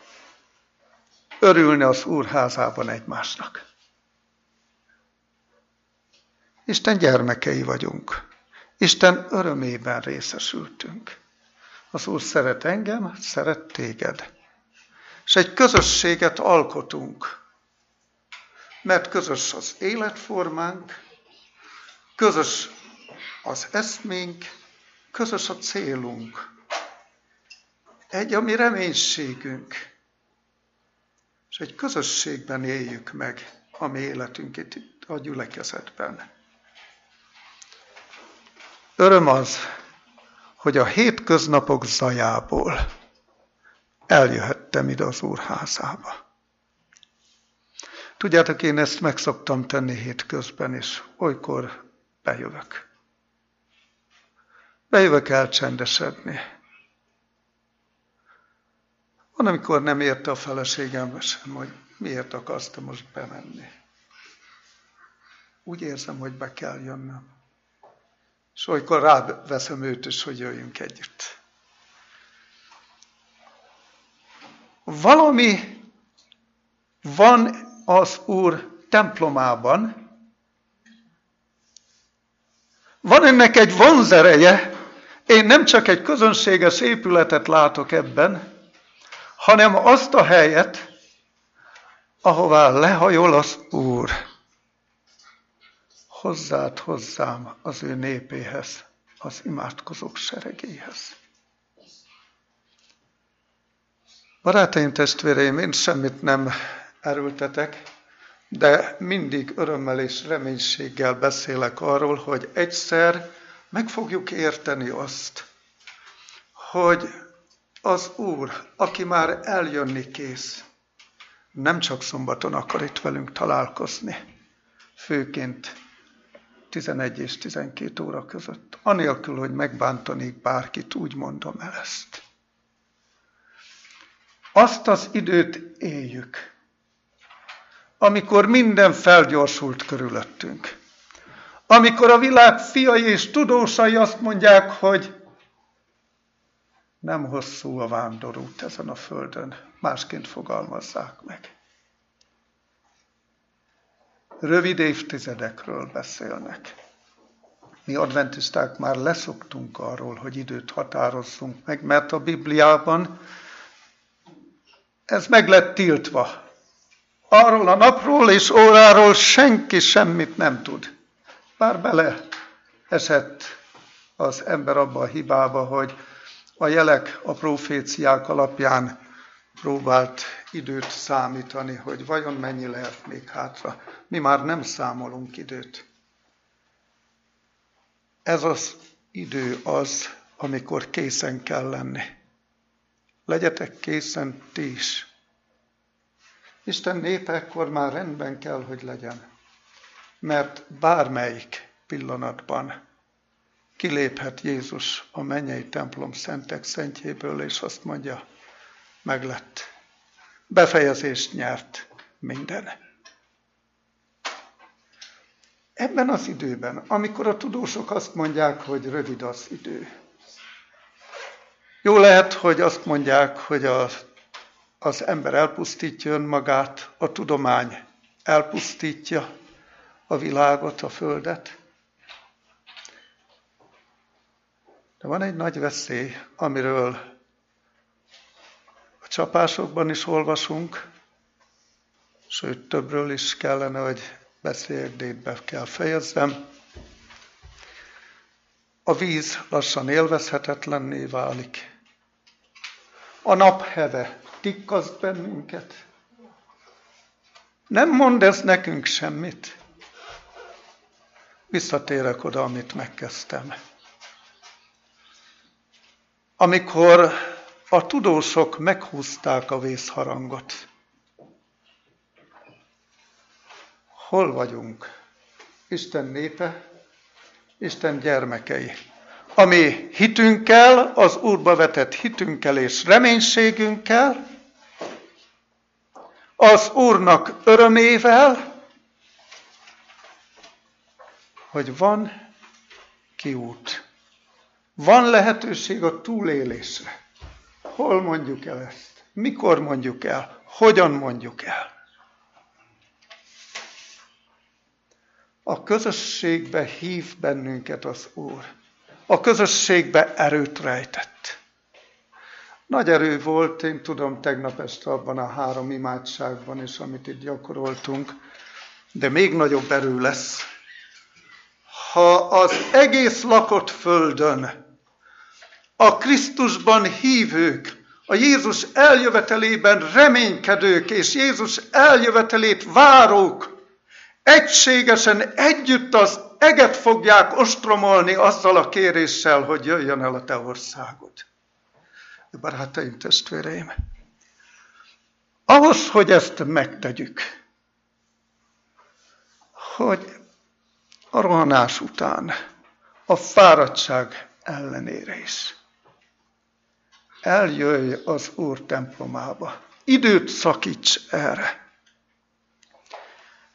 örülni az Úr házában egymásnak? Isten gyermekei vagyunk. Isten örömében részesültünk. Az Úr szeret engem, szeret téged. És egy közösséget alkotunk, mert közös az életformánk, közös az eszménk, közös a célunk. Egy a mi reménységünk. És egy közösségben éljük meg a mi életünket itt a gyülekezetben. Öröm az, hogy a hétköznapok zajából eljöhettem ide az úrházába. Tudjátok, én ezt meg szoktam tenni hétközben, és olykor bejövök. Bejövök elcsendesedni. Van, amikor nem érte a feleségem sem, hogy miért akarsz te most bemenni. Úgy érzem, hogy be kell jönnöm. és olykor ráveszem őt is, hogy jöjjünk együtt. Valami van az Úr templomában, van ennek egy vonzereje, én nem csak egy közönséges épületet látok ebben, hanem azt a helyet, ahová lehajol az Úr. Hozzád hozzám az ő népéhez, az imádkozók seregéhez. Barátaim, testvéreim, én semmit nem erőltetek, de mindig örömmel és reménységgel beszélek arról, hogy egyszer meg fogjuk érteni azt, hogy az Úr, aki már eljönni kész, nem csak szombaton akar itt velünk találkozni, főként 11 és 12 óra között, anélkül, hogy megbántanék bárkit, úgy mondom el ezt. Azt az időt éljük, amikor minden felgyorsult körülöttünk. Amikor a világ fiai és tudósai azt mondják, hogy nem hosszú a vándorút ezen a földön, másként fogalmazzák meg. Rövid évtizedekről beszélnek. Mi adventisták már leszoktunk arról, hogy időt határozzunk meg, mert a Bibliában ez meg lett tiltva. Arról a napról és óráról senki semmit nem tud. Bár bele esett az ember abba a hibába, hogy a jelek, a proféciák alapján próbált időt számítani, hogy vajon mennyi lehet még hátra. Mi már nem számolunk időt. Ez az idő az, amikor készen kell lenni. Legyetek készen ti is. Isten népe ekkor már rendben kell, hogy legyen. Mert bármelyik pillanatban kiléphet Jézus a mennyei templom szentek szentjéből, és azt mondja, meglett. Befejezést nyert minden. Ebben az időben, amikor a tudósok azt mondják, hogy rövid az idő, jó lehet, hogy azt mondják, hogy az, az ember elpusztítja önmagát, a tudomány elpusztítja a világot, a földet. De van egy nagy veszély, amiről a csapásokban is olvasunk, sőt többről is kellene, hogy beszéljek, de itt be kell fejezzem. A víz lassan élvezhetetlenné válik. A nap heve tikkaszt bennünket. Nem mond ez nekünk semmit. Visszatérek oda, amit megkezdtem. Amikor a tudósok meghúzták a vészharangot, hol vagyunk? Isten népe, Isten gyermekei. Ami hitünkkel, az Úrba vetett hitünkkel és reménységünkkel, az Úrnak örömével, hogy van kiút. Van lehetőség a túlélésre. Hol mondjuk el ezt? Mikor mondjuk el? Hogyan mondjuk el? A közösségbe hív bennünket az Úr. A közösségbe erőt rejtett. Nagy erő volt, én tudom, tegnap este abban a három imádságban, és amit itt gyakoroltunk, de még nagyobb erő lesz, ha az egész lakott földön a Krisztusban hívők, a Jézus eljövetelében reménykedők és Jézus eljövetelét várók egységesen együtt az eget fogják ostromolni azzal a kéréssel, hogy jöjjön el a te országod. Barátaim, testvéreim, ahhoz, hogy ezt megtegyük, hogy a rohanás után, a fáradtság ellenére is eljöjj az Úr templomába. Időt szakíts erre.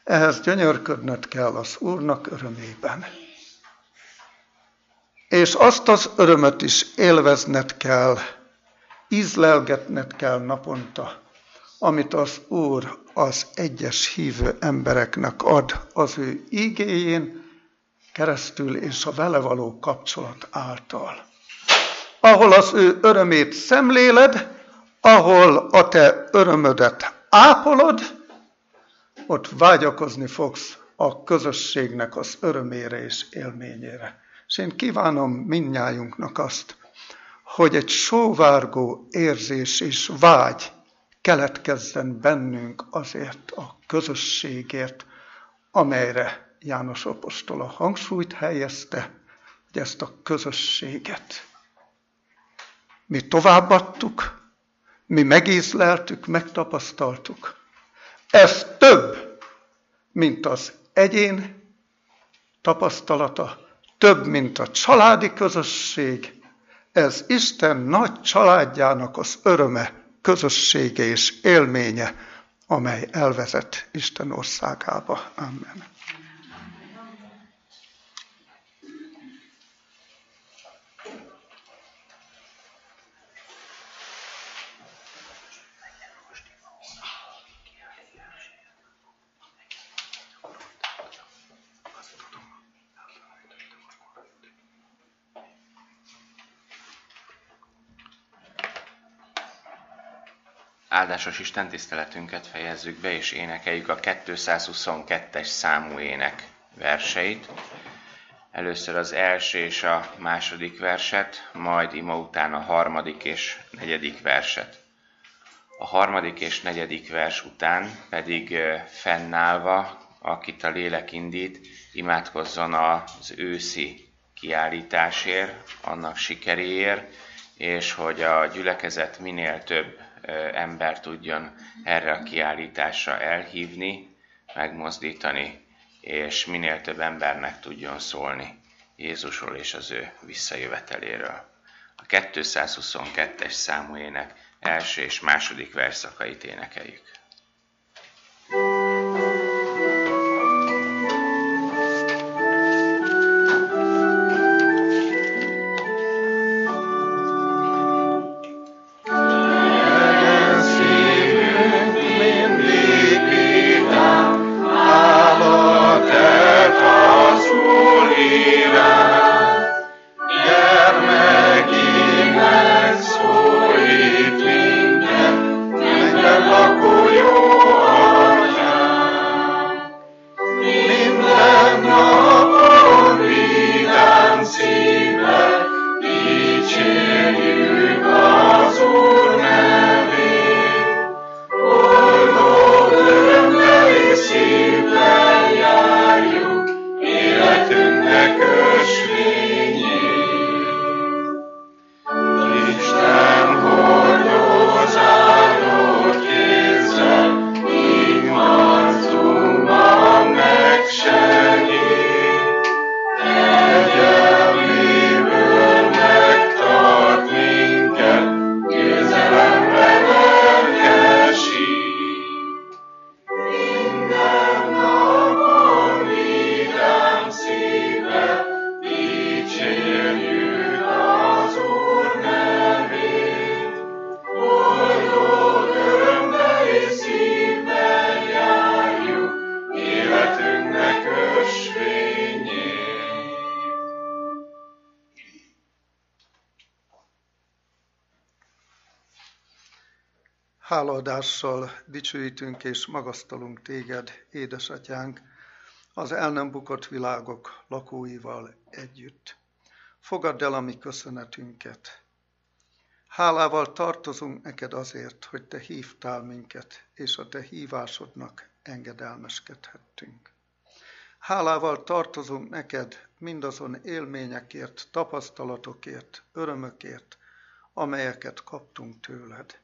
Ehhez gyönyörködnöd kell az Úrnak örömében. És azt az örömöt is élvezned kell, ízlelgetned kell naponta, amit az Úr az egyes hívő embereknek ad az ő igéjén keresztül és a vele való kapcsolat által. Ahol az ő örömét szemléled, ahol a te örömödet ápolod, ott vágyakozni fogsz a közösségnek az örömére és élményére. És én kívánom mindnyájunknak azt, hogy egy sóvárgó érzés és vágy keletkezzen bennünk azért a közösségért, amelyre János Apostol a hangsúlyt helyezte, hogy ezt a közösséget mi továbbadtuk, mi megízleltük, megtapasztaltuk. Ez több, mint az egyén tapasztalata, több, mint a családi közösség. Ez Isten nagy családjának az öröme, közössége és élménye, amely elvezet Isten országába. Amen. Áldásos Isten tiszteletünket fejezzük be, és énekeljük a 222-es számú ének verseit. Először az első és a második verset, majd ima után a harmadik és negyedik verset. A harmadik és negyedik vers után pedig fennállva, akit a lélek indít, imádkozzon az őszi kiállításért, annak sikeréért, és hogy a gyülekezet minél több ember tudjon erre a kiállításra elhívni, megmozdítani, és minél több embernek tudjon szólni Jézusról és az ő visszajöveteléről. A 222-es számú ének első és második verszakait énekeljük. Hálaadással dicsőítünk és magasztalunk téged, édesatyánk, az el nem bukott világok lakóival együtt. Fogadd el a mi köszönetünket. Hálával tartozunk neked azért, hogy te hívtál minket, és a te hívásodnak engedelmeskedhettünk. Hálával tartozunk neked mindazon élményekért, tapasztalatokért, örömökért, amelyeket kaptunk tőled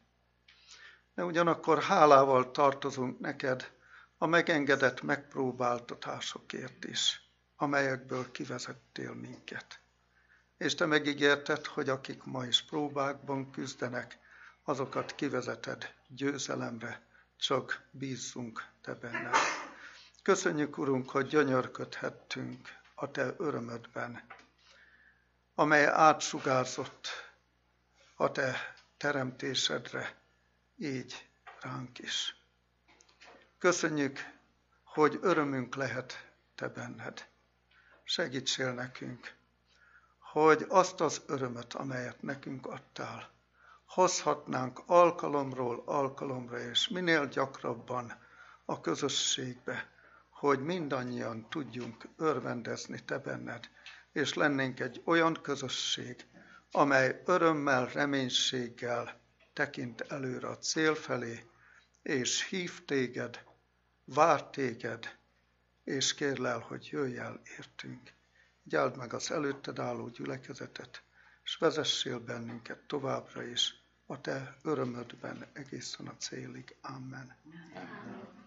de ugyanakkor hálával tartozunk neked a megengedett megpróbáltatásokért is, amelyekből kivezettél minket. És te megígérted, hogy akik ma is próbákban küzdenek, azokat kivezeted győzelemre, csak bízzunk te benned. Köszönjük, Urunk, hogy gyönyörködhettünk a te örömödben. amely átsugárzott a te teremtésedre, így ránk is. Köszönjük, hogy örömünk lehet te benned. Segítsél nekünk, hogy azt az örömöt, amelyet nekünk adtál, hozhatnánk alkalomról alkalomra, és minél gyakrabban a közösségbe, hogy mindannyian tudjunk örvendezni te benned, és lennénk egy olyan közösség, amely örömmel, reménységgel tekint előre a cél felé, és hív téged, vár téged, és kérlel, hogy jöjj el értünk. Gyáld meg az előtted álló gyülekezetet, és vezessél bennünket továbbra is a te örömödben egészen a célig. Amen. Amen.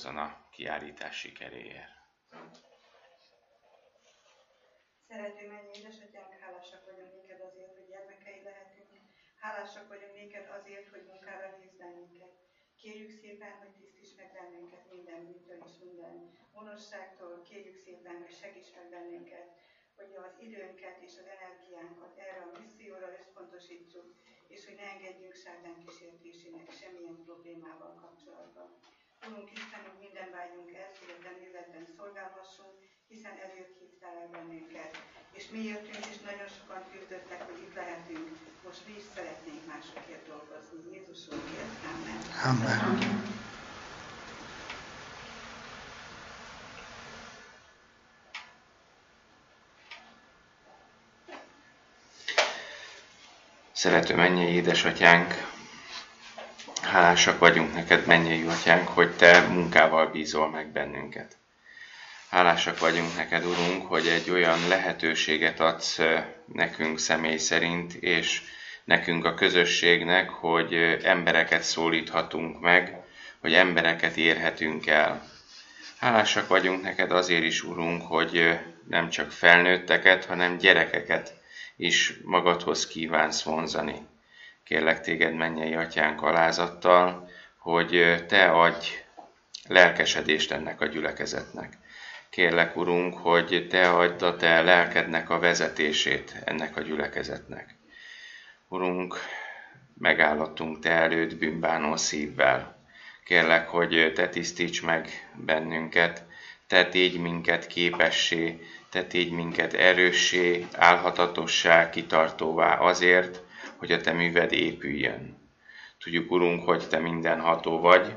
Imádkozzon a kiállítás sikeréért. Szerető mennyi édesatyánk, hálásak vagyunk néked azért, hogy gyermekei lehetünk. Hálásak vagyunk néked azért, hogy munkára hívsz bennünket. Kérjük szépen, hogy tisztíts meg bennünket minden bűntől és minden gonoszságtól. Kérjük szépen, hogy segíts meg bennünket, hogy az időnket és az energiánkat erre a misszióra összpontosítsuk, és hogy ne engedjünk sátán kísértésének semmilyen problémával kapcsolatban. Urunk Istenünk, minden vágyunk hogy ebben életben szolgálhassunk, hiszen ezért hívtál el bennünket. És mi jöttünk, és nagyon sokan küzdöttek, hogy itt lehetünk. Most mi is szeretnénk másokért dolgozni. Jézusunkért. Amen. Amen. Szerető mennyei édesatyánk, Hálásak vagyunk neked, mennyei atyánk, hogy te munkával bízol meg bennünket. Hálásak vagyunk neked, Urunk, hogy egy olyan lehetőséget adsz nekünk személy szerint, és nekünk a közösségnek, hogy embereket szólíthatunk meg, hogy embereket érhetünk el. Hálásak vagyunk neked azért is, Urunk, hogy nem csak felnőtteket, hanem gyerekeket is magadhoz kívánsz vonzani. Kérlek téged, mennyei atyánk alázattal, hogy te adj lelkesedést ennek a gyülekezetnek. Kérlek, Urunk, hogy te add a te lelkednek a vezetését ennek a gyülekezetnek. Urunk, megállottunk te előtt bűnbánó szívvel. Kérlek, hogy te tisztíts meg bennünket, te tégy minket képessé, te tégy minket erőssé, álhatatossá, kitartóvá azért, hogy a te műved épüljön. Tudjuk, Urunk, hogy te mindenható vagy,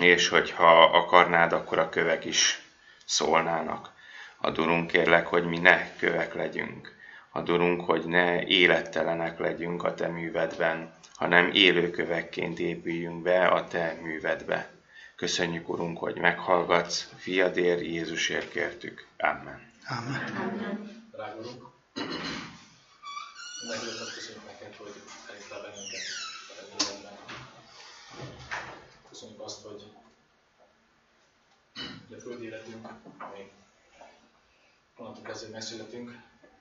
és hogy ha akarnád, akkor a kövek is szólnának. Adurunk kérlek, hogy mi ne kövek legyünk. Adurunk, hogy ne élettelenek legyünk a te művedben, hanem élőkövekként épüljünk be a te művedbe. Köszönjük, Urunk, hogy meghallgatsz, fiadér Jézusért kértük. Amen. Amen. Drága Azt köszönjük neked, hogy elhívtál bennünket a életben. Köszönjük azt, hogy hogy a földi életünk, ami onnantól kezdve megszületünk,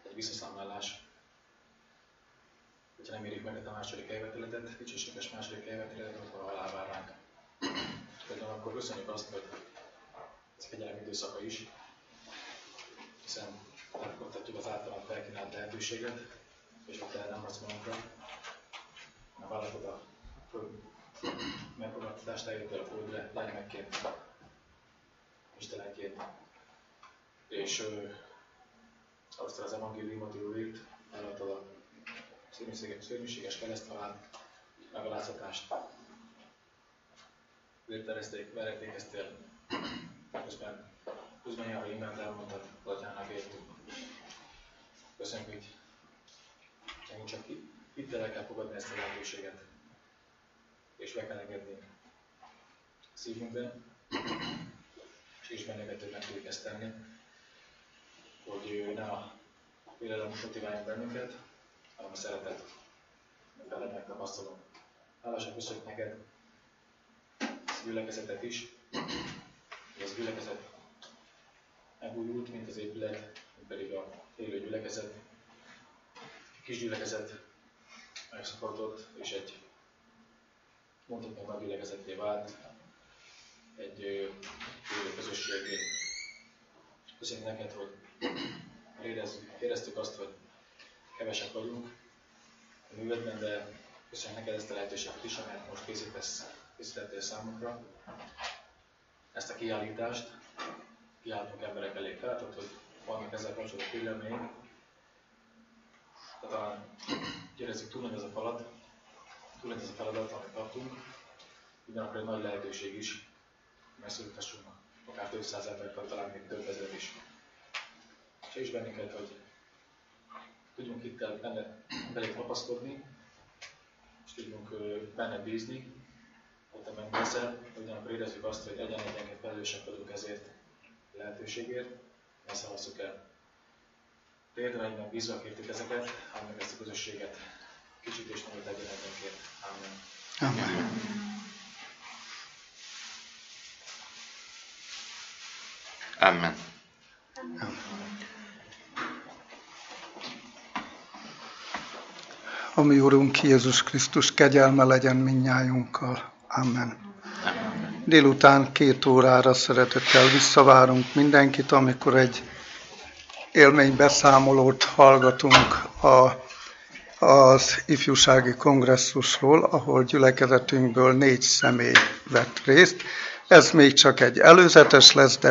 egy visszaszámlálás. Hogyha nem érjük meg a második elveteletet, dicsőséges második elveteletet, akkor halál vár ránk. Például akkor köszönjük azt, hogy ez kegyelem időszaka is, hiszen megmutatjuk az általán felkínált lehetőséget, és el nem hagysz magunkra. A vállaltad a megfogadtatást, eljöttél a földre, lánymegként, Istenenként. És aztán az evangéliumot ő írt, eladtad a szörnyűséges, kereszthalál, megalázatást. Vérterezték, veretékeztél, közben, közben járva imánt elmondtad, az atyának értünk. Köszönjük, hogy nekünk csak hittel kell fogadni ezt a lehetőséget, és be kell engedni. Szívünkben, és is bennünket, meg tudjuk ezt tenni, hogy ne a félelem motiváljon bennünket, hanem a szeretet. Veled megtapasztalom. Hálásak köszönjük neked. Ezt a gyülekezetet is, hogy az gyülekezet megújult, mint az épület, mint pedig a élő gyülekezet. A kis gyülekezet megszakadott, és egy mondhatni nagy gyülekezetté vált, egy élő közösségé. Köszönjük neked, hogy érezzük, éreztük azt, hogy kevesek vagyunk a művetben, de köszönjük neked ezt a lehetőséget is, amelyet most készítesz, készítettél számunkra. Ezt a kiállítást, kiállítunk emberek elé feltett, hogy vannak ezzel kapcsolatban félelmeink, de talán érezzük túl nagy ez a falat, túl nagy ez a feladat, amit kaptunk, ugyanakkor egy nagy lehetőség is, megszólítassunk akár több száz embert, talán még több ezer is. És bennünket, hogy tudjunk itt benne belé kapaszkodni, és tudjunk benne bízni, hogy te megnézel, ugyanakkor érezzük azt, hogy egyen-egyenként felelősek vagyunk ezért a lehetőségért, ne szavazzuk el. Térden egyben bízva kértük ezeket, hanem ezt a közösséget kicsit és nagyot legyen egyenként. Amen. Amen. Amen. A mi Urunk Jézus Krisztus kegyelme legyen minnyájunkkal. Amen. Délután két órára szeretettel visszavárunk mindenkit, amikor egy élménybeszámolót hallgatunk a, az ifjúsági kongresszusról, ahol gyülekezetünkből négy személy vett részt. Ez még csak egy előzetes lesz, de